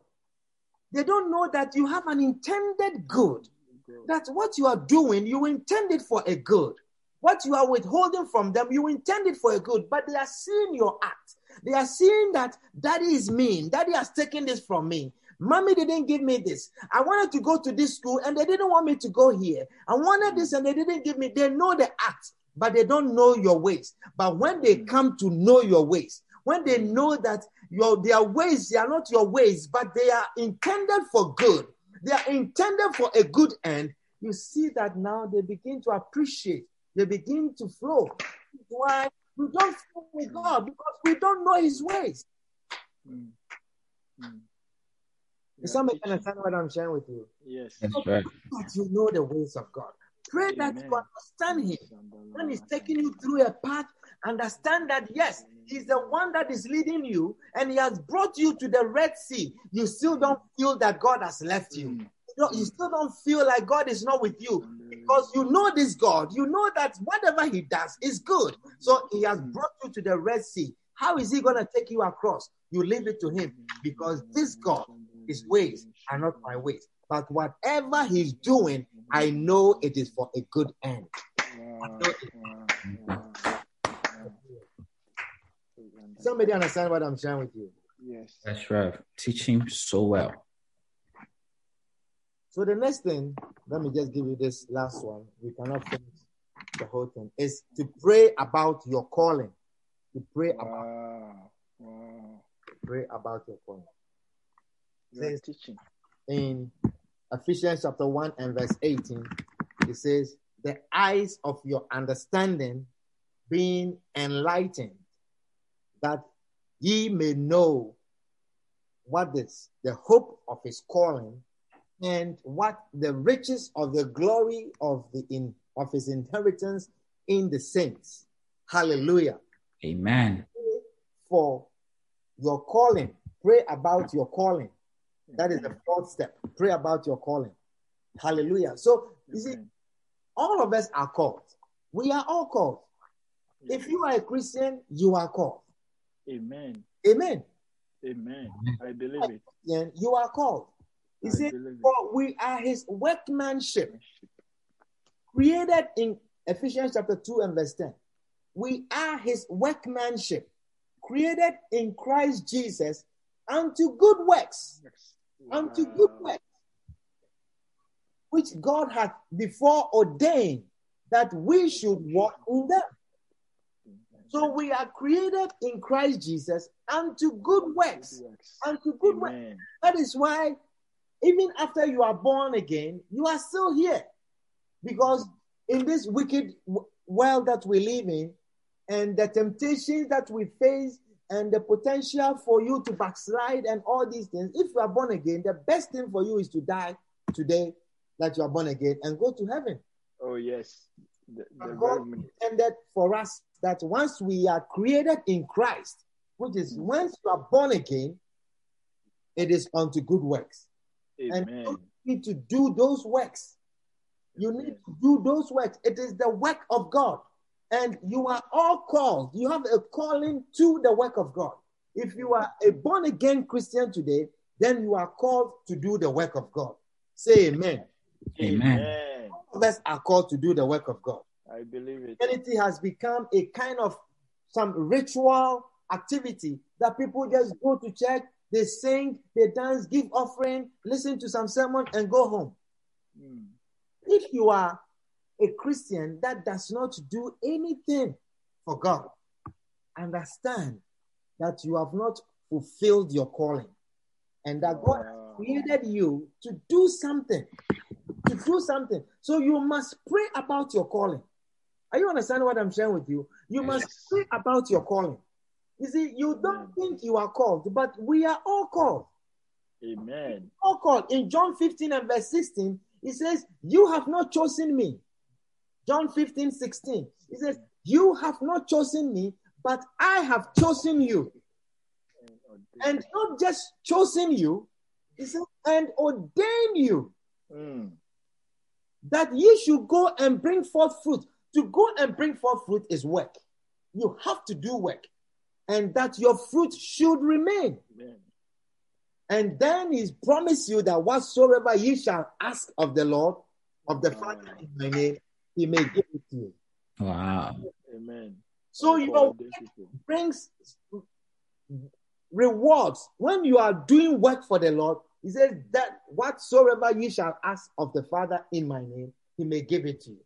They don't know that you have an intended good. That what you are doing, you intend it for a good. What you are withholding from them, you intend it for a good, but they are seeing your act. They are seeing that daddy is mean. Daddy has taken this from me. Mommy didn't give me this. I wanted to go to this school and they didn't want me to go here. I wanted this and they didn't give me. They know the act, but they don't know your ways. But when they mm. come to know your ways, when they mm. know that your their ways they are not your ways, but they are intended for good, they are intended for a good end, you see that now they begin to appreciate, they begin to flow. Why? We don't flow with God because we don't know his ways. Mm. Mm. You somebody teaching. understand what I'm sharing with you? Yes. That's right. That you know the ways of God. Pray that you understand him. When he's taking you through a path, understand that yes, he's the one that is leading you and he has brought you to the Red Sea. You still don't feel that God has left you. Mm. You, don't- you still don't feel like God is not with you because you know this God. You know that whatever he does is good. So he has brought you to the Red Sea. How is he going to take you across? You leave it to him because this God, his ways are not my ways. But whatever he's doing, I know it is for a good end. Somebody understand what I'm sharing with you? Yes. That's right. Teaching so well. So the next thing, let me just give you this last one. We cannot finish the whole thing. Is to pray about your calling. To pray about Wow. Wow. pray about your calling. Says- teaching. In Ephesians chapter 1 and verse 18, it says, The eyes of your understanding being enlightened, that ye may know what is the hope of his calling and what the riches of the glory of the in of his inheritance in the saints. Hallelujah. Amen. For your calling, pray about your calling. That is the fourth step. Pray about your calling. Hallelujah. So, you see, all of us are called. We are all called. If you are a Christian, you are called. Amen. Amen. Amen. I believe it. Then you are called. He said, it. For we are his workmanship, created in Ephesians chapter 2 and verse 10. We are his workmanship, created in Christ Jesus unto good works. Yes. unto good works, which God hath before ordained that we should walk in them. So we are created in Christ Jesus unto good works. Unto good works. That is why, even after you are born again, you are still here. Because in this wicked world that we live in, and the temptations that we face, and the potential for you to backslide, and all these things, if you are born again, the best thing for you is to die today that you are born again and go to heaven. Oh yes. The, the God intended for us that once we are created in Christ, which is once you are born again, it is unto good works. And you need to do those works. You need to do those works. It is the work of God. And you are all called. You have a calling to the work of God. If you are a born again Christian today, then you are called to do the work of God. Say amen. Amen. Amen. All of us are called to do the work of God. I believe it. Christianity has become a kind of some ritual activity that people just go to church, they sing, they dance, give offering, listen to some sermon, and go home. Mm. If you are a Christian that does not do anything for God, understand that you have not fulfilled your calling and that God created you to do something. To do something. So you must pray about your calling. Are you understanding what I'm sharing with you? You must pray about your calling. You see, you don't think you are called, but we are all called. Amen. All called. In John 15 and verse 16, he says, You have not chosen me. John 15, 16. It says, You have not chosen me, but I have chosen you. And not just chosen you, it says, and ordained you Mm. that you should go and bring forth fruit. To go and bring forth fruit is work. You have to do work, and that your fruit should remain. Amen. And then he's promised you that whatsoever ye shall ask of the Lord, of the Father in my name, he may give it to you. Wow. Amen. So you your for work these people. brings rewards. When you are doing work for the Lord, he says that whatsoever ye shall ask of the Father in my name, he may give it to you.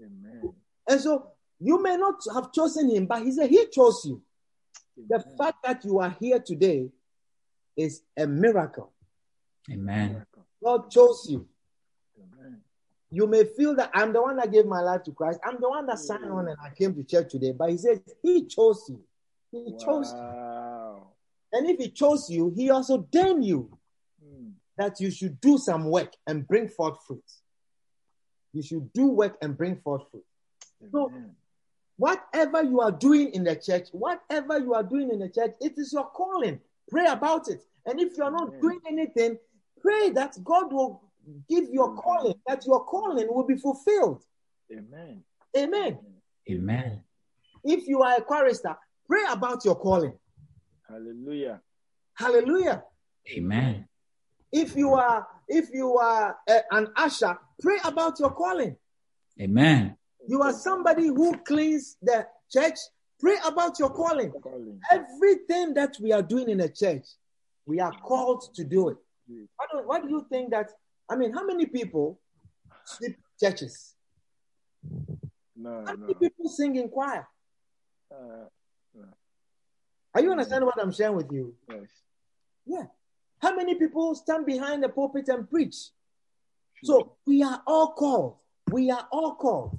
Amen. And so you may not have chosen him, but he said he chose you. The Amen. fact that you are here today is a miracle. Amen. God chose you. Amen. You may feel that I'm the one that gave my life to Christ. I'm the one that signed on and I came to church today. But he says he chose you. He chose you. And if he chose you, he also ordained you Mm. that you should do some work and bring forth fruit. You should do work and bring forth fruit. So- Amen. Whatever you are doing in the church, whatever you are doing in the church, it is your calling. Pray about it. And if you are not Amen. doing anything, pray that God will give your Amen. calling, that your calling will be fulfilled. Amen. Amen. Amen. If you are a chorister, pray about your calling. Hallelujah. Hallelujah. Amen. If you are if you are a- an usher, pray about your calling. Amen. You are somebody who cleans the church, pray about your calling. Everything that we are doing in the church, we are called to do it. Why do, what do you think that? I mean, how many people sleep churches? No, How no. many people sing in choir? Uh, Are you understanding what I'm sharing with you? yes. Yeah. How many people stand behind the pulpit and preach? So we are all called. We are all called.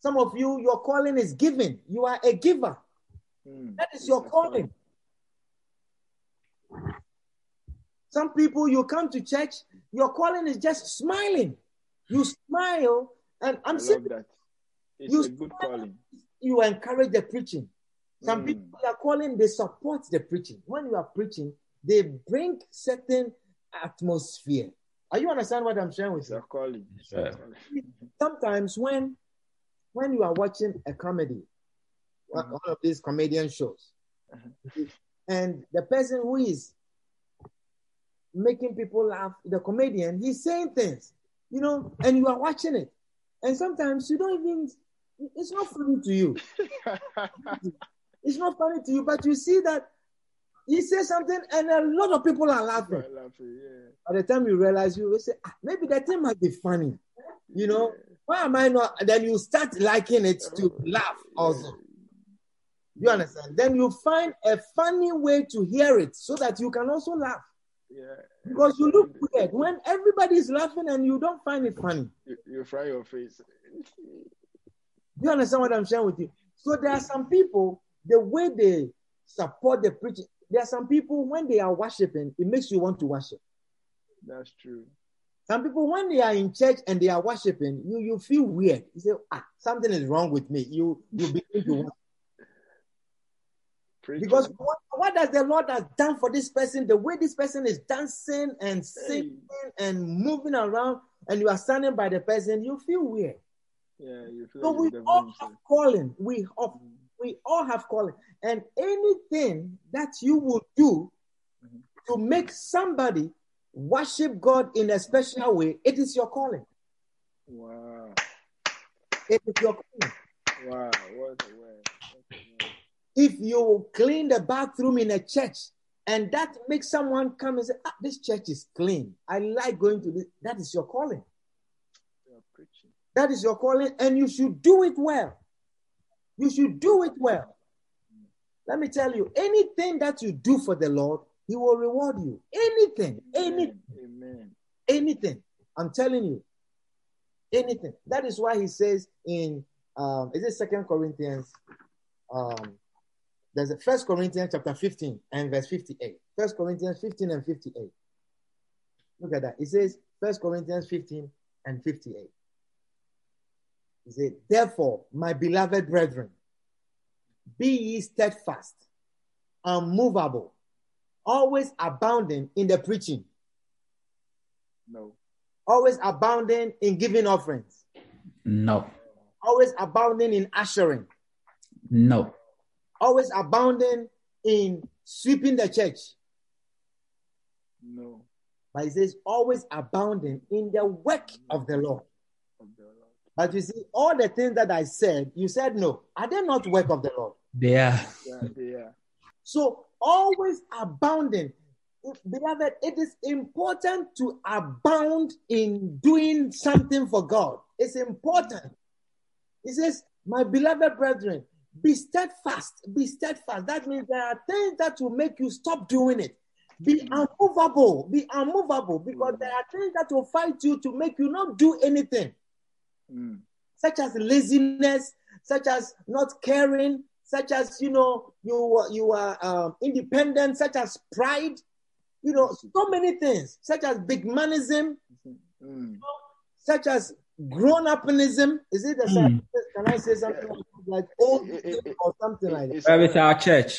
Some of you, your calling is giving. You are a giver. Mm. That is your calling. Some people, you come to church, your calling is just smiling. You smile, and I I'm love saying that. It's You a good smile. calling. you encourage the preaching. Some Mm. people are calling, they support the preaching. When you are preaching, they bring certain atmosphere. Are you understand what I'm sharing with It's you? a calling. It's a Sure. calling. Sometimes when when you are watching a comedy, one Mhm. one of these comedian shows, Uh-huh. and the person who is making people laugh, the comedian, he's saying things, you know, and you are watching it. And sometimes you don't even, it's not funny to you. It's not funny to you, but you see that he says something and a lot of people are laughing. Laughing, yeah. By the time you realize, you will say, ah, maybe that thing might be funny. You know, why am I not? Then you start liking it to laugh also. You understand? Then you find a funny way to hear it so that you can also laugh. Yeah. Because you look weird when everybody is laughing and you don't find it funny. You, you fry your face. You understand what I'm sharing with you? So there are some people, the way they support the preaching, there are some people when they are worshiping, it makes you want to worship. That's true. Some people, when they are in church and they are worshiping, you, you feel weird. You say, ah, something is wrong with me. You you begin to worship. Because what, what does the Lord has done for this person? The way this person is dancing and singing and moving around, and you are standing by the person, you feel weird. yeah, you feel So we all have calling. We all, Mm. we all have calling, and anything that you will do Mhm. to make somebody worship God in a special way, it is your calling. Wow. It is your calling. Wow. What a word. What a word. If you clean the bathroom in a church and that makes someone come and say, ah, this church is clean. I like going to this. That is your calling. That is your calling, and you should do it well. You should do it well. let me tell you, anything that you do for the Lord, He will reward you. Anything, anything, Amen. anything. I'm telling you, anything. That is why He says in um, is it Second Corinthians? Um, there's a First Corinthians chapter 15 and verse 58. First Corinthians 15 and 58. Look at that. It says First Corinthians 15 and 58. He said, Therefore, my beloved brethren, be ye steadfast, unmovable, always abounding in the preaching, No. always abounding in giving offerings, No. always abounding in ushering, No. always abounding in sweeping the church. No. But he says, always abounding in the work of the Lord. Of the Lord. But you see, all the things that I said, you said no. Are they not work of the Lord? They are. Yeah, they are. So always abounding. Beloved, it is important to abound in doing something for God. It's important. He says, My beloved brethren, be steadfast. Be steadfast. That means there are things that will make you stop doing it. Be unmovable. Be unmovable because there are things that will fight you to make you not do anything Mm. such as laziness, such as not caring, such as you know you you are um, independent, such as pride, you know so many things, such as big manism, Mm. such as grown upism. Is it the Mm. Can I say something like, like old It- it- it- or something like that? It's Where is our church?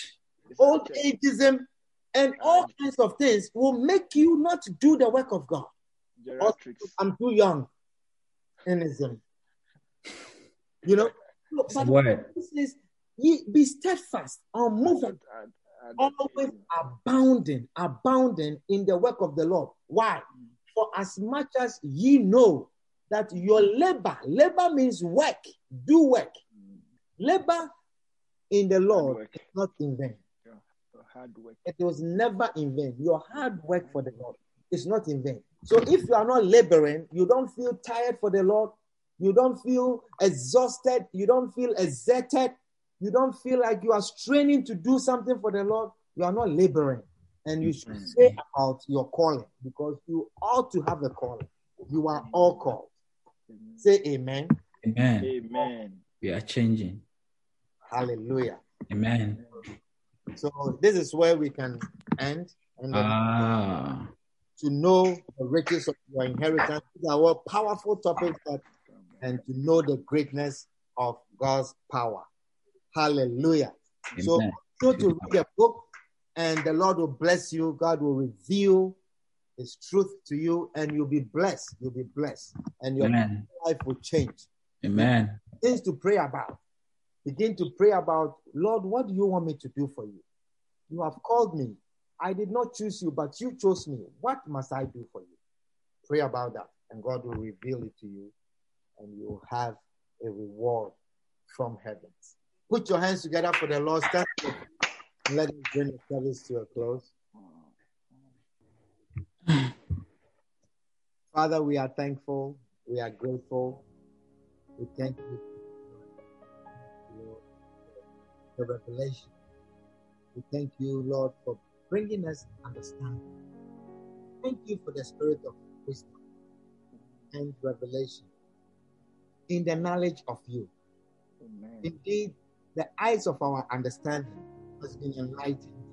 Old ageism and all kinds of things will make you not do the work of God. Geriatrics. I'm too young. Ism. You know, So, It's a but word. Ye be steadfast, unmovable, always abounding, abounding in the work of the Lord. Why? For as much as ye know that your labor, labor means work, do work. Labor in the Lord is not in vain. Hard work. It was never in vain. Your hard work for the Lord is not in vain. So if you are not laboring, you don't feel tired for the Lord, you don't feel exhausted, you don't feel exerted, you don't feel like you are straining to do something for the Lord, you are not laboring. And you should say about your calling because you ought to have a calling. You are all called. Say amen. Amen. Amen. We are changing. Hallelujah. Amen. So this is where we can end. And then Ah. to know the riches of your inheritance. These are all powerful topics that, and to know the greatness of God's power. Hallelujah. So, Amen. so to read a book, and the Lord will bless you. God will reveal His truth to you, and you'll be blessed. You'll be blessed, and your Amen. life will change. Amen. Things to pray about. Begin to pray about, Lord, what do you want me to do for you? You have called me. I did not choose you, but you chose me. What must I do for you? Pray about that, and God will reveal it to you, and you will have a reward from heaven. Put your hands together for the Lord. Stand up let us bring the service to a close. Father, we are thankful. We are grateful. We thank you for the revelation. We thank you, Lord, for bringing us understanding. Thank you for the spirit of wisdom and revelation in the knowledge of you. Amen. Indeed, the eyes of our understanding has been enlightened.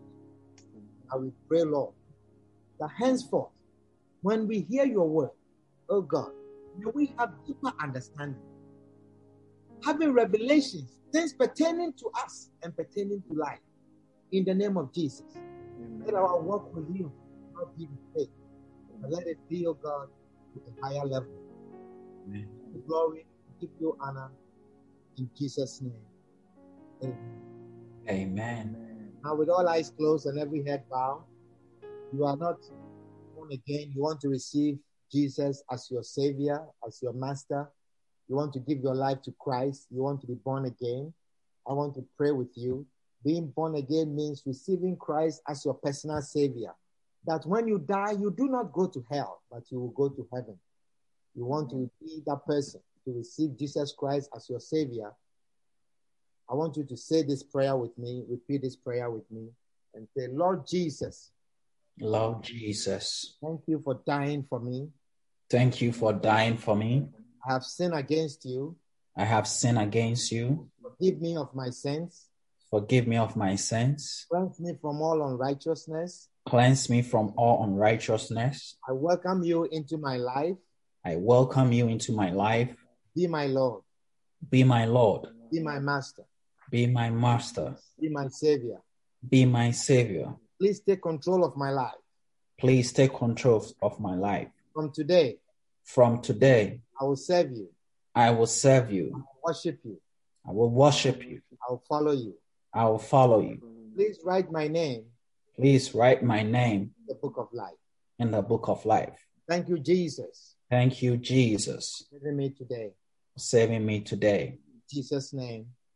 And we pray, Lord, that henceforth, when we hear your word, oh God, may we have deeper understanding, having revelations, things pertaining to us and pertaining to life. In the name of Jesus, let our walk with you not be in faith, but let it be, oh God, to a higher level. Amen. Glory, give you honor in Jesus' name. Amen. Now, with all eyes closed and every head bowed, you are not born again. You want to receive Jesus as your Savior, as your Master. You want to give your life to Christ. You want to be born again. I want to pray with you. Being born again means receiving Christ as your personal Savior. That when you die, you do not go to hell, but you will go to heaven. You want to be that person to receive Jesus Christ as your Savior. I want you to say this prayer with me, repeat this prayer with me, and say, Lord Jesus, Lord Jesus, thank you for dying for me. thank you for dying for me. I have sinned against you. I have sinned against you. Forgive me of my sins. Forgive me of my sins. Cleanse me from all unrighteousness. Cleanse me from all unrighteousness. I welcome you into my life. I welcome you into my life. Be my Lord. Be my Lord. Be my master. Be my master. Be my savior. Be my savior. Please take control of my life. Please take control of my life. From today, From today, I will serve you, I will serve you. I will worship you, I will worship you. I will follow you. I will follow you. Please write my name Please write my name in the book of life. in the book of life. Thank you, Jesus, Thank you, Jesus, saving me today. saving me today. In Jesus' name,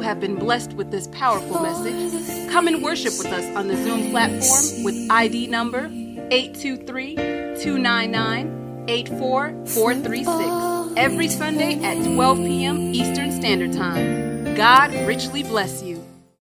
You have been blessed with this powerful message. Come and worship with us on the Zoom platform with ID number 823 299 84436 every Sunday at 12 p.m. Eastern Standard Time. God richly bless you.